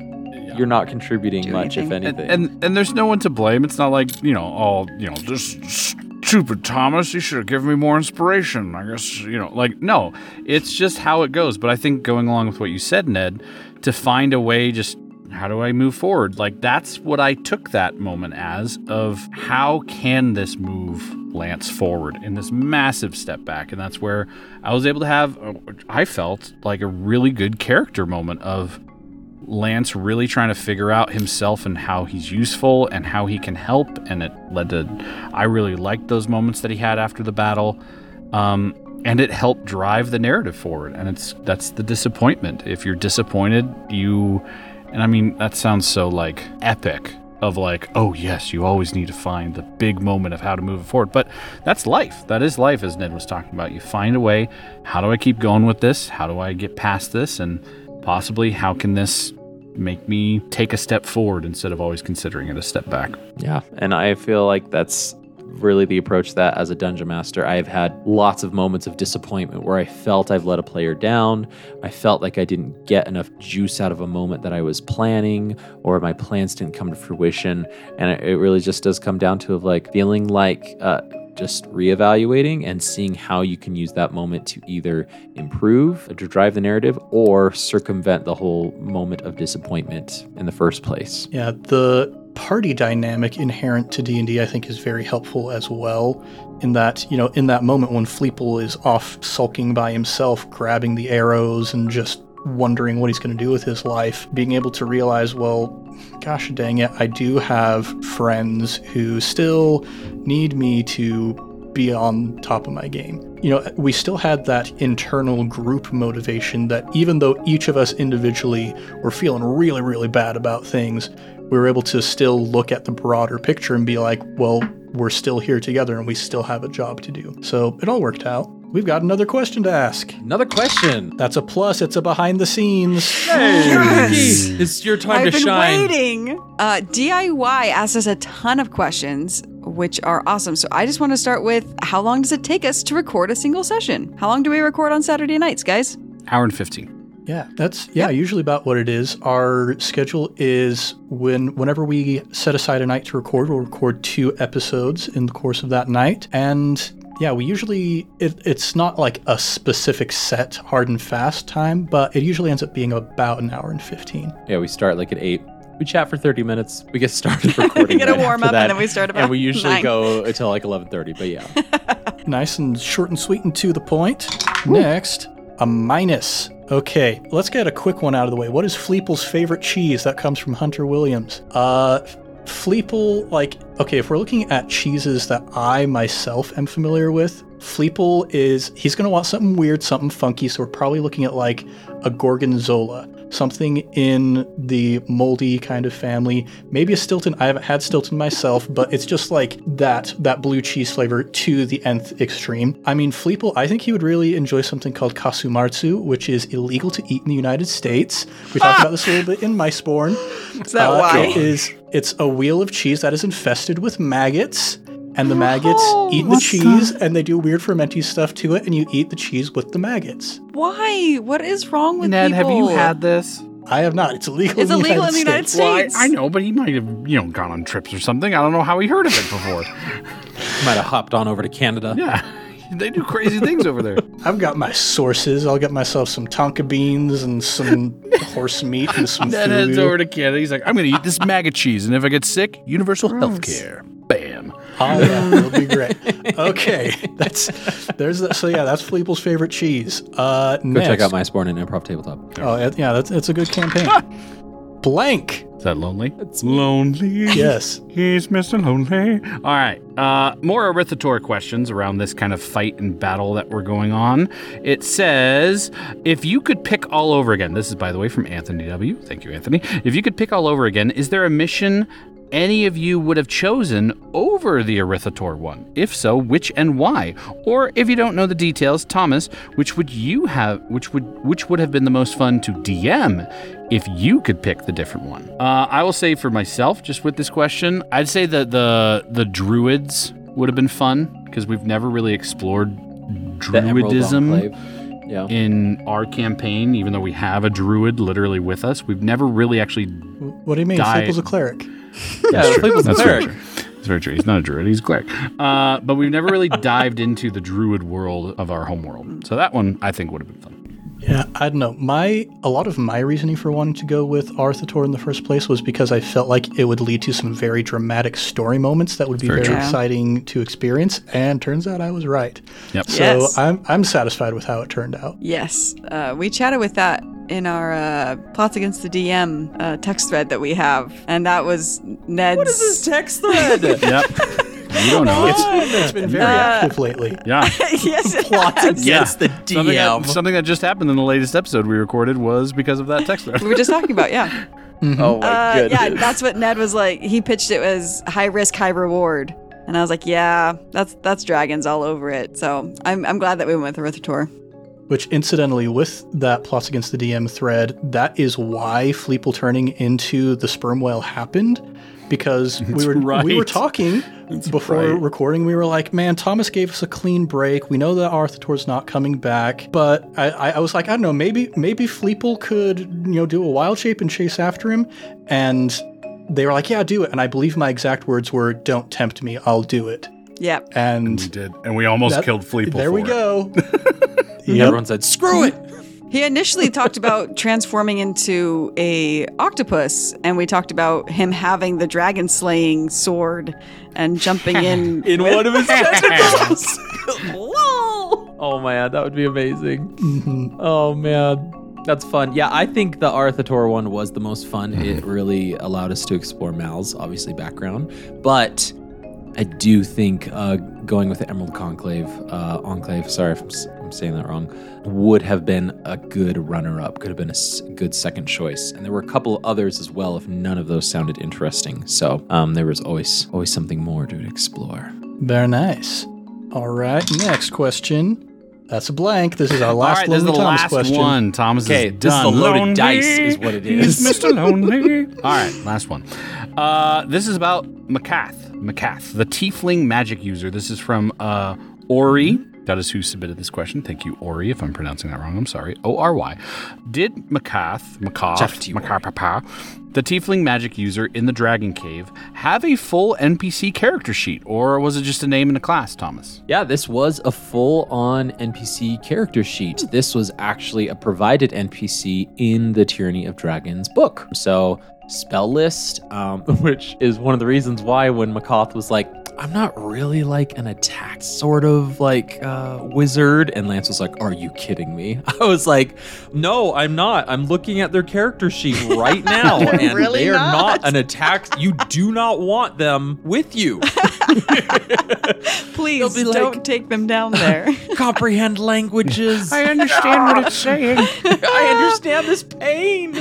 you're not contributing Do much, if anything. anything. and, and and there's no one to blame. It's not like you know, all you know, this stupid Thomas. You should have given me more inspiration. I guess you know, like no, it's just how it goes. But I think going along with what you said, Ned, to find a way, just how do I move forward? Like that's what I took that moment as of how can this move Lance forward in this massive step back, and that's where I was able to have, uh, I felt like a really good character moment of Lance really trying to figure out himself and how he's useful and how he can help. And it led to, I really liked those moments that he had after the battle. Um, and it helped drive the narrative forward. And it's, that's the disappointment. If you're disappointed, you, and I mean, that sounds so like epic of like, oh yes, you always need to find the big moment of how to move it forward. But that's life. That is life, as Ned was talking about. You find a way. How do I keep going with this? How do I get past this? And possibly, how can this make me take a step forward instead of always considering it a step back? Yeah, and I feel like that's really the approach that as a dungeon master I've had lots of moments of disappointment where I felt I've let a player down. I felt like I didn't get enough juice out of a moment that I was planning or my plans didn't come to fruition and it, it really just does come down to of like feeling like uh, just reevaluating and seeing how you can use that moment to either improve to drive the narrative or circumvent the whole moment of disappointment in the first place. Yeah, the party dynamic inherent to D&D I think is very helpful as well in that, you know, in that moment when Fleeple is off sulking by himself grabbing the arrows and just wondering what he's going to do with his life, being able to realize, well, gosh dang it, I do have friends who still need me to be on top of my game. You know, we still had that internal group motivation that even though each of us individually were feeling really, really bad about things, we were able to still look at the broader picture and be like, well, we're still here together and we still have a job to do. So it all worked out. We've got another question to ask. Another question. That's a plus. It's a behind the scenes. Yes! It's your time I've to been shine. waiting. Uh, DIY asked us a ton of questions, which are awesome. So I just want to start with how long does it take us to record a single session? How long do we record on Saturday nights, guys? Hour and 15. Yeah, that's yeah, usually about what it is. Our schedule is when whenever we set aside a night to record, we'll record two episodes in the course of that night. And yeah, we usually it, it's not like a specific set hard and fast time, but it usually ends up being about an hour and 15. Yeah, we start like at eight. We chat for thirty minutes. We get started recording. We get a warm up that, and then we start about And we usually nine. go until like eleven thirty. But yeah, Nice and short and sweet and to the point. Next, a minus. Okay, let's get a quick one out of the way. What is Fleeple's favorite cheese? That comes from Hunter Williams. Uh, Fleeple, like, okay, if we're looking at cheeses that I myself am familiar with, Fleeple is, he's going to want something weird, something funky, so we're probably looking at like a Gorgonzola, something in the moldy kind of family. Maybe a Stilton. I haven't had Stilton myself, but it's just like that, that blue cheese flavor to the nth extreme. I mean, Fleeple, I think he would really enjoy something called casu martzu, which is illegal to eat in the United States. We talked about this a little bit in Mistborn. Is that Uh, why? It is, it's a wheel of cheese that is infested with maggots. And the maggots Oh, eat the what cheese and they do weird fermenty stuff to it, and you eat the cheese with the maggots. Why? What is wrong with Ned, people? have you had this? I have not. It's illegal. It's in the illegal United in the United States. Well, I, I know, but he might have, you know, gone on trips or something. I don't know how he heard of it before. might have hopped on over to Canada. yeah, they do crazy things over there. I've got my sources. I'll get myself some tonka beans and some horse meat and some Ned food. heads over to Canada. He's like, I'm going to eat this maggot cheese, and if I get sick, universal health care. Bam. Oh yeah, it'll be great. Okay, that's there's the, so yeah, that's Fleeple's favorite cheese. Uh, Go next, check out my Sporn and Improv Tabletop. Oh yeah, yeah, that's it's a good campaign. Blank. Is that lonely? It's lonely. Yes. He's Mr. Lonely. All right. Uh, more Arauthator questions around this kind of fight and battle that we're going on. It says, if you could pick all over again, this is, by the way, from Anthony W. Thank you, Anthony. If you could pick all over again, is there a mission any of you would have chosen over the Arauthator one? If so, which and why? Or if you don't know the details, Thomas, which would you have which would which would have been the most fun to DM if you could pick the different one? Uh, I will say for myself, just with this question, I'd say that the the druids would have been fun because we've never really explored druidism Yeah. in our campaign, even though we have a druid literally with us. We've never really actually What do you mean? Die. Fleeple's a cleric. Yeah, was a That's very true. That's very true. He's not a druid. He's a cleric. Uh, but we've never really dived into the druid world of our home world. So that one I think would have been fun. Yeah, I don't know. My a lot of my reasoning for wanting to go with Arauthator in the first place was because I felt like it would lead to some very dramatic story moments that would be Very very, exciting to experience. And turns out I was right. Yep. So Yes. I'm I'm satisfied with how it turned out. Yes, uh, we chatted with that in our uh, plots against the DM uh, text thread that we have, and that was Ned's. What is this text thread? Yep. You don't know. It's, It's, it's been very Uh, active lately. yeah. yes, it Plots has. against the Something that, DM. something that just happened in the latest episode we recorded was because of that text thread. We were just talking about, yeah. oh my Uh, goodness. yeah, that's what Ned was like. He pitched it as high risk, high reward. And I was like, yeah, that's that's dragons all over it. So I'm, I'm glad that we went with Arauthator. Which, incidentally, with that plots against the DM thread, that is why Fleeple turning into the sperm whale happened. Because we were we were right. talking before right. recording. We were like, "Man, Thomas gave us a clean break. We know that Arauthator's not coming back." But I, I, I was like, I don't know. Maybe maybe Fleeple could you know do a wild shape and chase after him. And they were like, "Yeah, do it." And I believe my exact words were, "Don't tempt me. I'll do it." Yeah. And We did. And we almost that- killed Fleeple. there we it. go. Yep. Everyone said, "Screw it." He initially talked about transforming into a octopus, and we talked about him having the dragon slaying sword and jumping in In with- one of his tentacles. Whoa! Oh man, that would be amazing. Mhm. Oh man. That's fun. Yeah, I think the Arauthator one was the most fun. It really allowed us to explore Mal's obviously background, but I do think uh, going with the Emerald Conclave, uh, Enclave. Sorry if I'm, I'm saying that wrong. Would have been a good runner-up. Could have been a good second choice. And there were a couple others as well. If none of those sounded interesting, so um, there was always always something more to explore. Very nice. All right, next question. That's a blank. This is our last All right, this is the Thomas last question. one. Thomas Okay, is this is done. the loaded Lonely dice is what it is. Mr. Lonely. All right, last one. Uh, this is about Maccath. Maccath, the Tiefling magic user. This is from uh, Ori. That is who submitted this question. Thank you, Ori. If I'm pronouncing that wrong, I'm sorry. O R Y. Did Maccath, Jeff T. Maccath, the Tiefling magic user in the Dragon Cave, have a full NPC character sheet, or was it just a name and a class, Thomas? Yeah, this was a full on NPC character sheet. This was actually a provided NPC in the Tyranny of Dragons book. So, spell list, um, which is one of the reasons why when Maccath was like, I'm not really like an attack sort of like uh, wizard. And Lance was like, Are you kidding me? I was like, No, I'm not. I'm looking at their character sheet right now. and really they are not. not an attack. You do not want them with you. Please be like- don't take them down there. comprehend languages. I understand what it's saying. I understand this pain.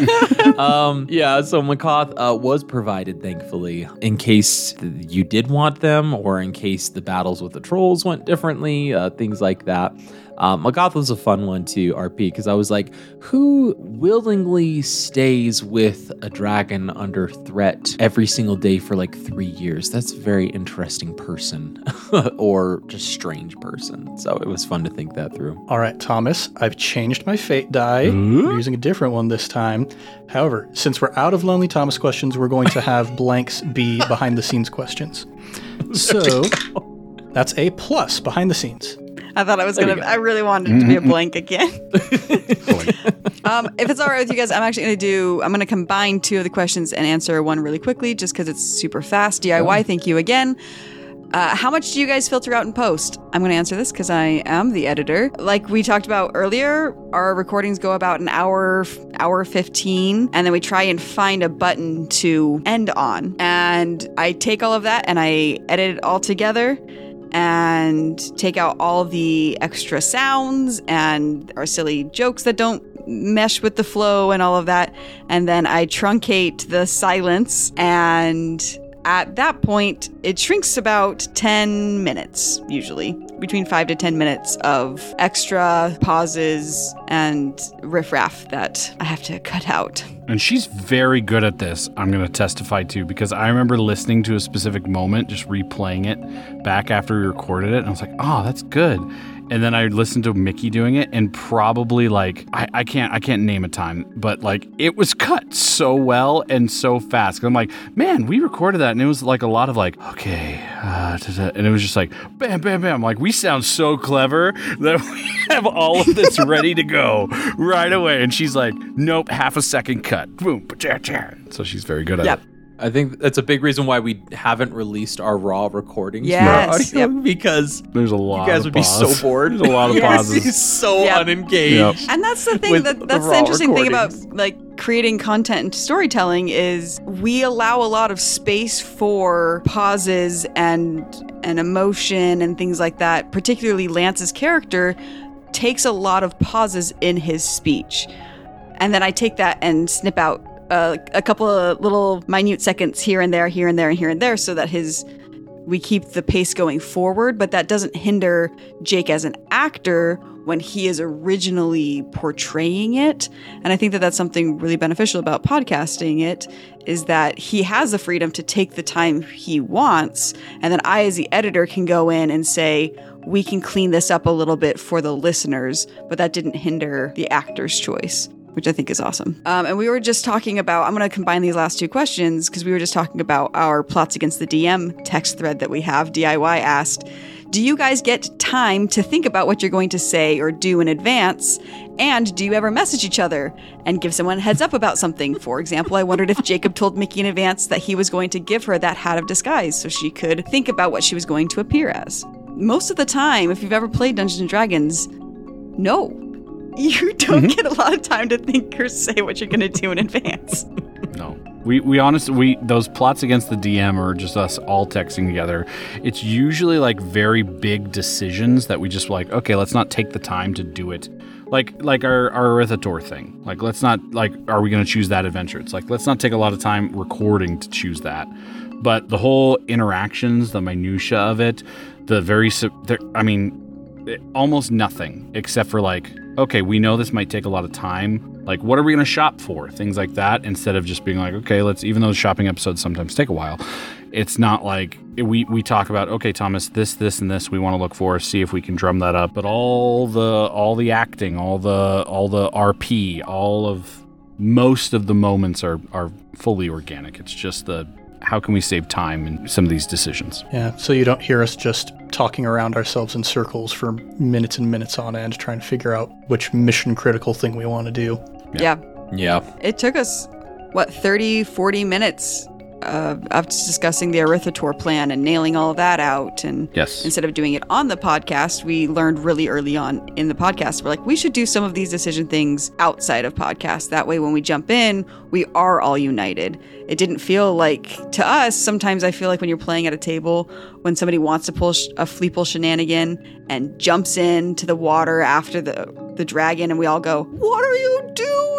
um, yeah, so Maccath uh, was provided, thankfully, in case you did want them, or in case the battles with the trolls went differently, uh, things like that. Um, Maccath was a fun one to RP because I was like, who willingly stays with a dragon under threat every single day for like three years? That's a very interesting person or just strange person. So it was fun to think that through. All right, Thomas, I've changed my fate die. We're using a different one this time. However, since we're out of Lonely Thomas questions, we're going to have blanks be behind the scenes questions. So that's a plus behind the scenes. I thought I was There gonna. go. I really wanted it to be a blank again. um, if it's all right with you guys, I'm actually gonna do. I'm gonna combine two of the questions and answer one really quickly, just because it's super fast. DIY. Thank you again. Uh, how much do you guys filter out in post? I'm going to answer this because I am the editor. Like we talked about earlier, our recordings go about an hour, hour 15, and then we try and find a button to end on. And I take all of that and I edit it all together and take out all the extra sounds and our silly jokes that don't mesh with the flow and all of that. And then I truncate the silence and at that point, it shrinks about 10 minutes, usually, between 5 to 10 minutes of extra pauses and riffraff that I have to cut out. And she's very good at this, I'm going to testify to, because I remember listening to a specific moment, just replaying it back after we recorded it. And I was like, oh, that's good and then I listened to Mickey doing it, and probably like I, I can't I can't name a time, but like it was cut so well and so fast. I'm like, man, we recorded that, and it was like a lot of like, okay, uh, and it was just like bam, bam, bam. Like we sound so clever that we have all of this ready to go right away. And she's like, nope, half a second cut, boom, so she's very good at yep. it. I think that's a big reason why we haven't released our raw recordings yes, for audio yep. because there's a lot. You guys would pause. be so bored. There's a lot of yes. pauses. He's so yep. unengaged. Yep. And that's the thing. That, that's the, the interesting thing about like creating content and storytelling is we allow a lot of space for pauses and and emotion and things like that. Particularly Lance's character takes a lot of pauses in his speech. And then I take that and snip out uh, a couple of little minute seconds here and there, here and there, and here and there, so that his we keep the pace going forward. But that doesn't hinder Jake as an actor when he is originally portraying it. And I think that that's something really beneficial about podcasting. It is that he has the freedom to take the time he wants, and then I, as the editor, can go in and say. We can clean this up a little bit for the listeners, but that didn't hinder the actor's choice which I think is awesome. Um, and we were just talking about, I'm going to combine these last two questions because we were just talking about our plots against the DM text thread that we have. DIY asked, do you guys get time to think about what you're going to say or do in advance? And do you ever message each other and give someone a heads up about something? For example, I wondered if Jacob told Mickey in advance that he was going to give her that hat of disguise so she could think about what she was going to appear as. Most of the time, if you've ever played Dungeons and Dragons, no, you don't mm-hmm. get a lot of time to think or say what you're going to do in advance. no. We, we honestly we those plots against the DM are just us all texting together. It's usually like very big decisions that we just like. Okay, let's not take the time to do it. Like like our our Arauthator thing. Like let's not like are we going to choose that adventure? It's like let's not take a lot of time recording to choose that. But the whole interactions, the minutia of it, the very I mean almost nothing except for like okay we know this might take a lot of time. Like what are we going to shop for? Things like that instead of just being like okay let's even though the shopping episodes sometimes take a while it's not like we we talk about okay thomas this this and this we want to look for see if we can drum that up. But all the all the acting all the all the rp all of most of the moments are are fully organic. It's just the how can we save time in some of these decisions? Yeah, so you don't hear us just talking around ourselves in circles for minutes and minutes on end trying to figure out which mission critical thing we want to do. Yeah. Yeah. yeah. It took us what 30 40 minutes uh, of discussing the Arauthator plan and nailing all of that out. And yes. instead of doing it on the podcast, we learned really early on in the podcast. We're like, we should do some of these decision things outside of podcast. That way, when we jump in, we are all united. It didn't feel like to us. Sometimes I feel like when you're playing at a table, when somebody wants to pull a fleeple shenanigan and jumps into the water after the the dragon, and we all go, "What are you doing?"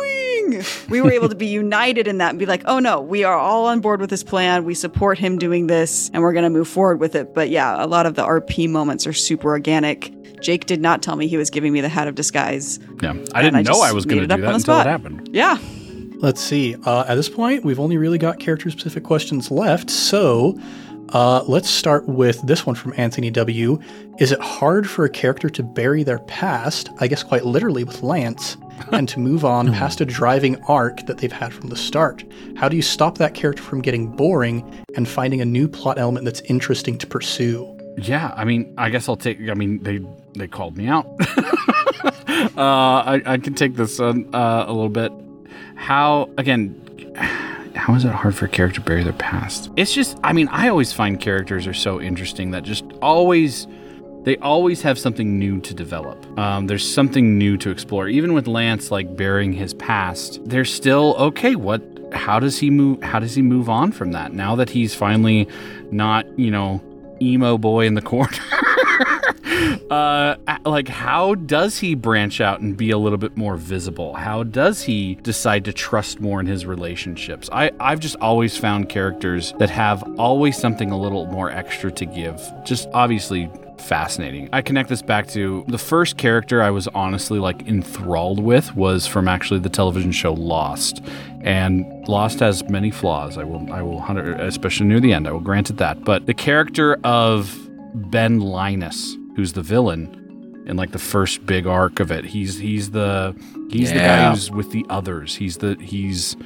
We were able to be united in that and be like, oh no, we are all on board with this plan. We support him doing this and we're going to move forward with it. But yeah, a lot of the RP moments are super organic. Jake did not tell me he was giving me the hat of disguise. Yeah, I didn't I know I was going to do that until it happened. Yeah. Let's see. Uh, at this point, we've only really got character specific questions left. So uh, let's start with this one from Anthony W. Is it hard for a character to bury their past, I guess quite literally with Lance, and to move on past a driving arc that they've had from the start? How do you stop that character from getting boring and finding a new plot element that's interesting to pursue? Yeah, I mean, I guess I'll take. I mean, they they called me out. uh, I, I can take this uh, a little bit. How again? How is it hard for a character to bury their past? It's just, I mean, I always find characters are so interesting that just always they always have something new to develop. Um, there's something new to explore. Even with Lance like burying his past, they're still okay. What? How does he move? How does he move on from that now that he's finally not, you know, emo boy in the corner? uh, like how does he branch out and be a little bit more visible? How does he decide to trust more in his relationships? I I've just always found characters that have always something a little more extra to give. Just obviously fascinating. I connect this back to the first character I was honestly like enthralled with was from actually the television show Lost. And Lost has many flaws. I will I will especially near the end. I will grant it that. But the character of Ben Linus, who's the villain in like the first big arc of it. He's he's the he's yeah. the guy who's with the others. He's the he's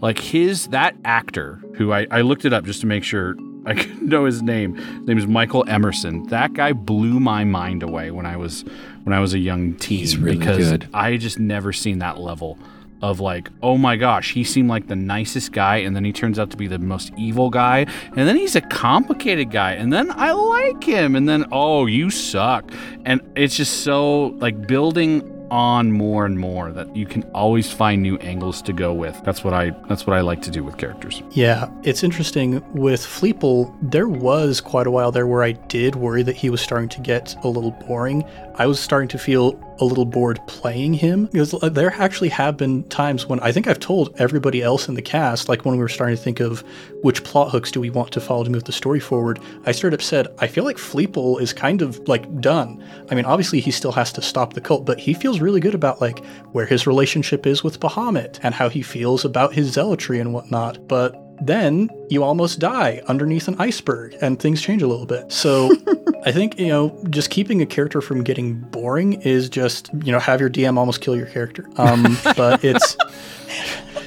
like his that actor who I, I looked it up just to make sure I couldn't know his name. His name is Michael Emerson. That guy blew my mind away when I was when I was a young teen. He's really because good. I just never seen that level of like, oh my gosh, he seemed like the nicest guy, and then he turns out to be the most evil guy, and then he's a complicated guy, and then I like him, and then oh, you suck, and it's just so like building on more and more that you can always find new angles to go with. That's what I that's what I like to do with characters. Yeah, it's interesting with Fleeple, there was quite a while there where I did worry that he was starting to get a little boring. I was starting to feel a little bored playing him because uh, there actually have been times when I think I've told everybody else in the cast, like when we were starting to think of which plot hooks do we want to follow to move the story forward, I straight up said, I feel like Fleeple is kind of like done. I mean, obviously he still has to stop the cult, but he feels really good about like where his relationship is with Bahamut and how he feels about his zealotry and whatnot. But then you almost die underneath an iceberg and things change a little bit. So I think, you know, just keeping a character from getting boring is just, you know, have your DM almost kill your character. Um, but it's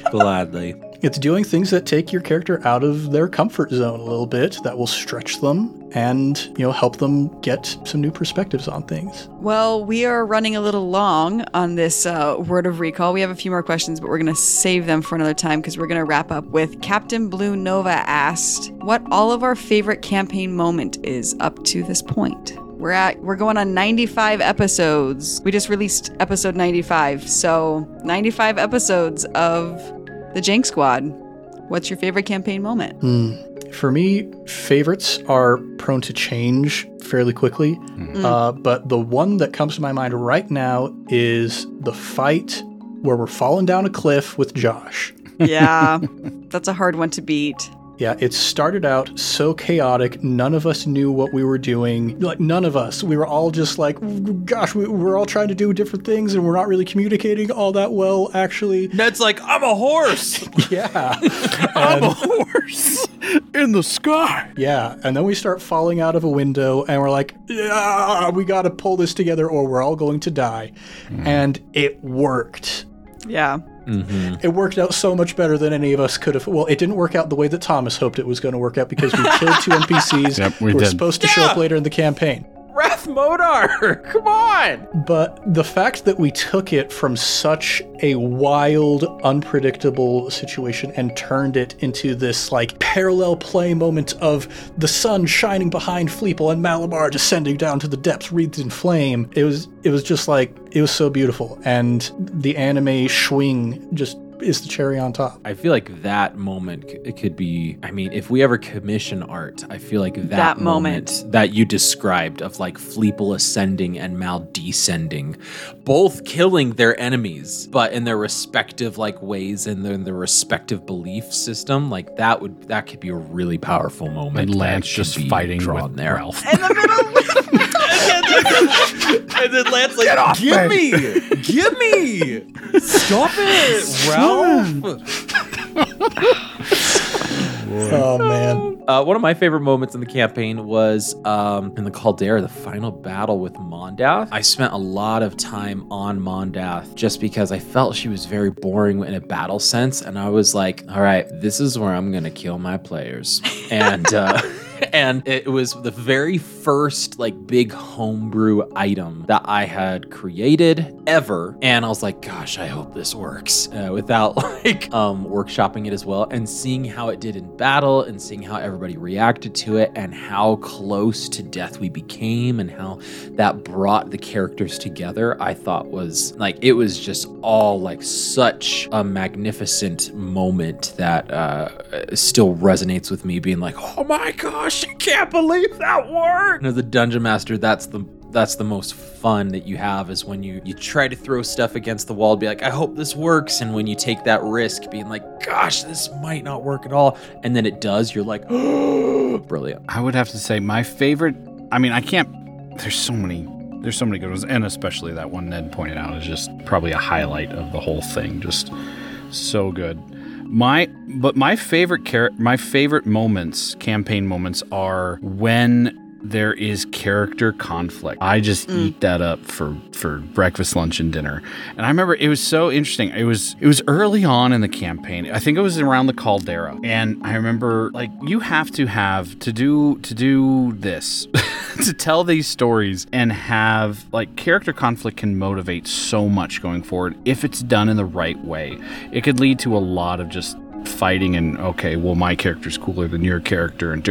gladly. It's doing things that take your character out of their comfort zone a little bit that will stretch them and, you know, help them get some new perspectives on things. Well, we are running a little long on this uh, word of recall. We have a few more questions, but we're going to save them for another time because we're going to wrap up with Captain Blue Nova asked what all of our favorite campaign moment is up to this point. We're at we're going on 95 episodes. We just released episode 95. So, 95 episodes of the Jank Squad. What's your favorite campaign moment? Mm. For me, favorites are prone to change fairly quickly. Mm. Uh, but the one that comes to my mind right now is the fight where we're falling down a cliff with Josh. Yeah, that's a hard one to beat. Yeah, it started out so chaotic. None of us knew what we were doing. Like, none of us. We were all just like, gosh, we, are all trying to do different things and we're not really communicating all that well, actually. Ned's like, I'm a horse. yeah. I'm a horse in the sky. Yeah. And then we start falling out of a window and we're like, yeah, we got to pull this together or we're all going to die. Mm. And it worked. Yeah. Mm-hmm. It worked out so much better than any of us could have. Well, it didn't work out the way that Thomas hoped it was going to work out because we killed two NPCs yep, we who were supposed to yeah. show up later in the campaign. Modar! Come on! But the fact that we took it from such a wild, unpredictable situation and turned it into this like parallel play moment of the sun shining behind Fleeple and Malamar descending down to the depths wreathed in flame. It was it was just like it was so beautiful. And the anime swing just is the cherry on top. I feel like that moment it could be. I mean, if we ever commission art, I feel like that, that moment, moment, that you described of like Fleeple ascending and Mal descending, both killing their enemies, but in their respective like ways and in their respective belief system, like that would that could be a really powerful moment. And Lance just fighting drawn there. Ralph. In the middle. and then Lance like, Get off give me, give me, stop it, Ralph. oh man! Uh, one of my favorite moments in the campaign was um, in the Caldera, the final battle with Mondath. I spent a lot of time on Mondath just because I felt she was very boring in a battle sense, and I was like, "All right, this is where I'm gonna kill my players." And uh, and it was the very first like big homebrew item that I had created ever. And I was like, gosh, I hope this works uh, without like um, workshopping it as well and seeing how it did in battle and seeing how everybody reacted to it and how close to death we became and how that brought the characters together. I thought was like, it was just all like such a magnificent moment that uh, still resonates with me being like, oh my gosh, I can't believe that worked. And as a dungeon master, that's the that's the most fun that you have is when you you try to throw stuff against the wall be like i hope this works. And when you take that risk being like gosh this might not work at all. And then it does you're like oh brilliant. I would have to say my favorite i mean i can't there's so many there's so many good ones. And especially that one ned pointed out is just probably a highlight of the whole thing. Just so good my but my favorite char- my favorite moments, campaign moments are when there is character conflict. I just mm. eat that up for for breakfast, lunch, and dinner. And I remember it was so interesting. It was it was early on in the campaign. I think it was around the caldera. And I remember like you have to have to do to do this to tell these stories and have like character conflict can motivate so much going forward if it's done in the right way. It could lead to a lot of just fighting and okay, well my character's cooler than your character and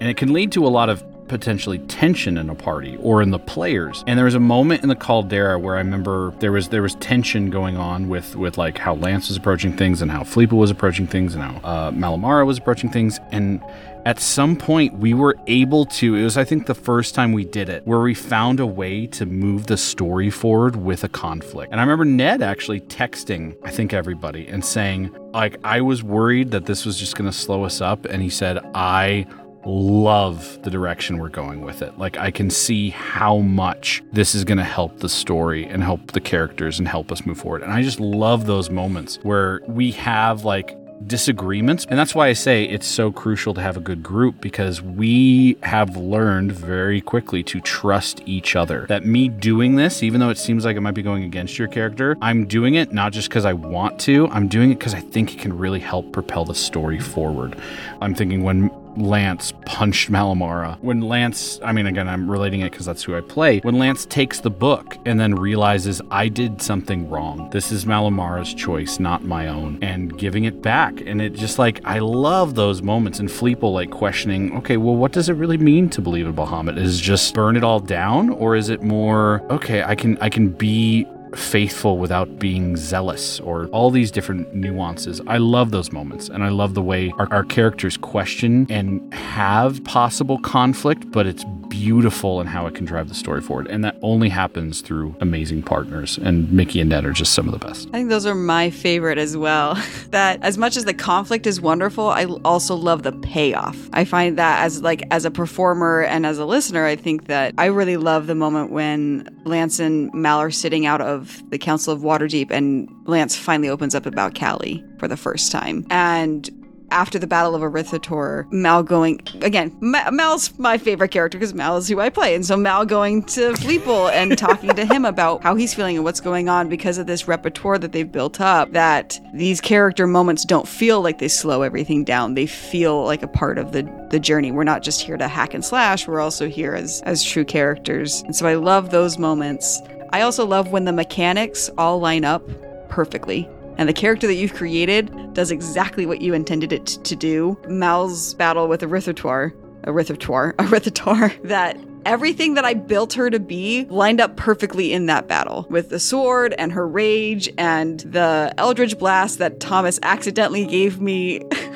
and it can lead to a lot of potentially tension in a party or in the players. And there was a moment in the caldera where I remember there was there was tension going on with with like how Lance was approaching things and how Fleeple was approaching things and how uh, Malamara was approaching things and at some point we were able to it was i think the first time we did it where we found a way to move the story forward with a conflict and i remember ned actually texting i think everybody and saying like i was worried that this was just going to slow us up and he said i love the direction we're going with it. Like, I can see how much this is going to help the story and help the characters and help us move forward. And I just love those moments where we have like disagreements. And that's why I say it's so crucial to have a good group because we have learned very quickly to trust each other. That me doing this, even though it seems like it might be going against your character, I'm doing it not just because I want to, I'm doing it because I think it can really help propel the story forward. I'm thinking when Lance punched Malamara. When Lance, I mean, again, I'm relating it because that's who I play. When Lance takes the book and then realizes I did something wrong, this is Malamara's choice, not my own, and giving it back. And it just like, I love those moments. And Fleeple like questioning, okay, well, what does it really mean to believe in Bahamut? Is just burn it all down? Or is it more, okay, I can, I can be faithful without being zealous or all these different nuances. I love those moments and I love the way our, our characters question and have possible conflict, but it's beautiful in how it can drive the story forward. And that only happens through amazing partners. And Mickey and Ned are just some of the best. I think those are my favorite as well. that as much as the conflict is wonderful, I also love the payoff. I find that as like as a performer and as a listener, I think that I really love the moment when Lance and Mal are sitting out of of the Council of Waterdeep, and Lance finally opens up about Callie for the first time. And after the Battle of Arauthator, Mal going again. Ma- Mal's my favorite character because Mal is who I play, and so Mal going to Fleeple and talking to him about how he's feeling and what's going on because of this repertoire that they've built up. That these character moments don't feel like they slow everything down; they feel like a part of the the journey. We're not just here to hack and slash; we're also here as as true characters. And so I love those moments. I also love when the mechanics all line up perfectly. And the character that you've created does exactly what you intended it to do. Mal's battle with Erythrator, Erythrator, Erythrator, that everything that I built her to be lined up perfectly in that battle with the sword and her rage and the Eldritch Blast that Thomas accidentally gave me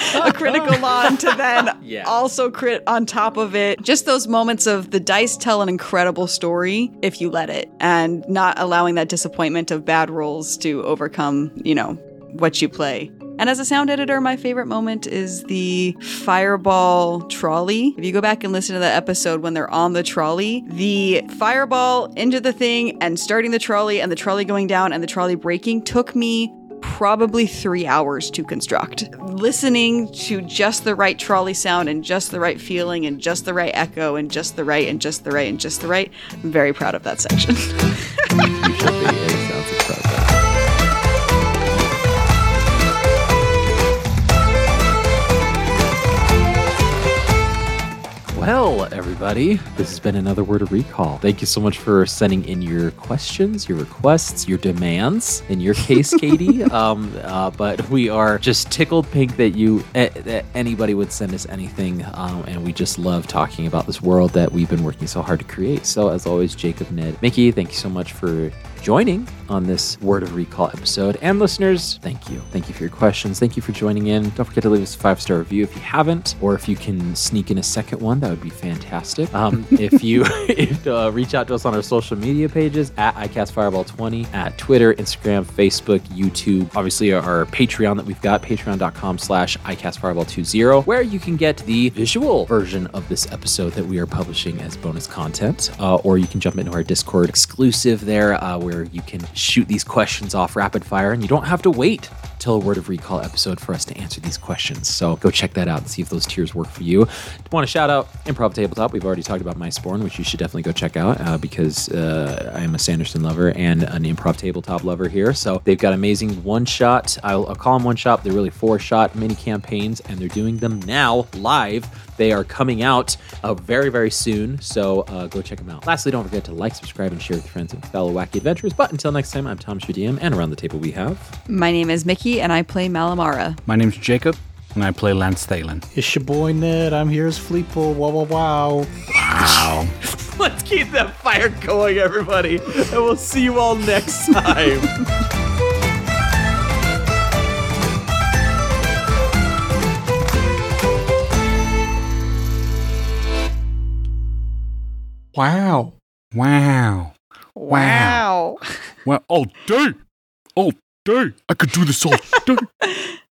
a critical on to then yeah. also crit on top of it. Just those moments of the dice tell an incredible story if you let it, and not allowing that disappointment of bad rolls to overcome, you know, what you play. And as a sound editor, my favorite moment is the fireball trolley. If you go back and listen to that episode when they're on the trolley, the fireball into the thing and starting the trolley and the trolley going down and the trolley breaking took me probably three hours to construct. Listening to just the right trolley sound and just the right feeling and just the right echo and just the right and just the right and just the right. I'm very proud of that section. Well, everybody, this has been another Word of Recall. Thank you so much for sending in your questions, your requests, your demands. In your case, Katie, um, uh, but we are just tickled pink that you eh, that anybody would send us anything, um, and we just love talking about this world that we've been working so hard to create. So, as always, Jacob, Ned, Mickey, thank you so much for joining on this Word of Recall episode. And listeners, thank you. Thank you for your questions. Thank you for joining in. Don't forget to leave us a five star review if you haven't, or if you can sneak in a second one, that would be fantastic. Um, if you if, uh, reach out to us on our social media pages at iCastFireball20, at Twitter, Instagram, Facebook, YouTube, obviously our Patreon that we've got, patreon.com slash iCastFireball20, where you can get the visual version of this episode that we are publishing as bonus content, uh, or you can jump into our Discord exclusive there, uh, where you can shoot these questions off rapid fire, and you don't have to wait till a Word of Recall episode for us to answer these questions. So go check that out and see if those tiers work for you. Want to shout out Improv Tabletop. We've already talked about Mistborn, which you should definitely go check out uh, because uh, I am a Sanderson lover and an Improv Tabletop lover here. So they've got amazing one shot. I'll, I'll call them one shot. They're really four shot mini campaigns, and they're doing them now live. They are coming out uh, very, very soon. So uh, go check them out. Lastly, don't forget to like, subscribe, and share with your friends and fellow wacky adventurers. But until next time, I'm Tom DM, and around the table we have. My name is Mickey, and I play Malamara. My name's Jacob, and I play Lance Thalen. It's your boy Ned. I'm here as Fleetpool. Wow, wow, wow. Wow. Let's keep that fire going, everybody. And we'll see you all next time. Wow. wow. Wow. Wow. All day. All day. I could do this all day.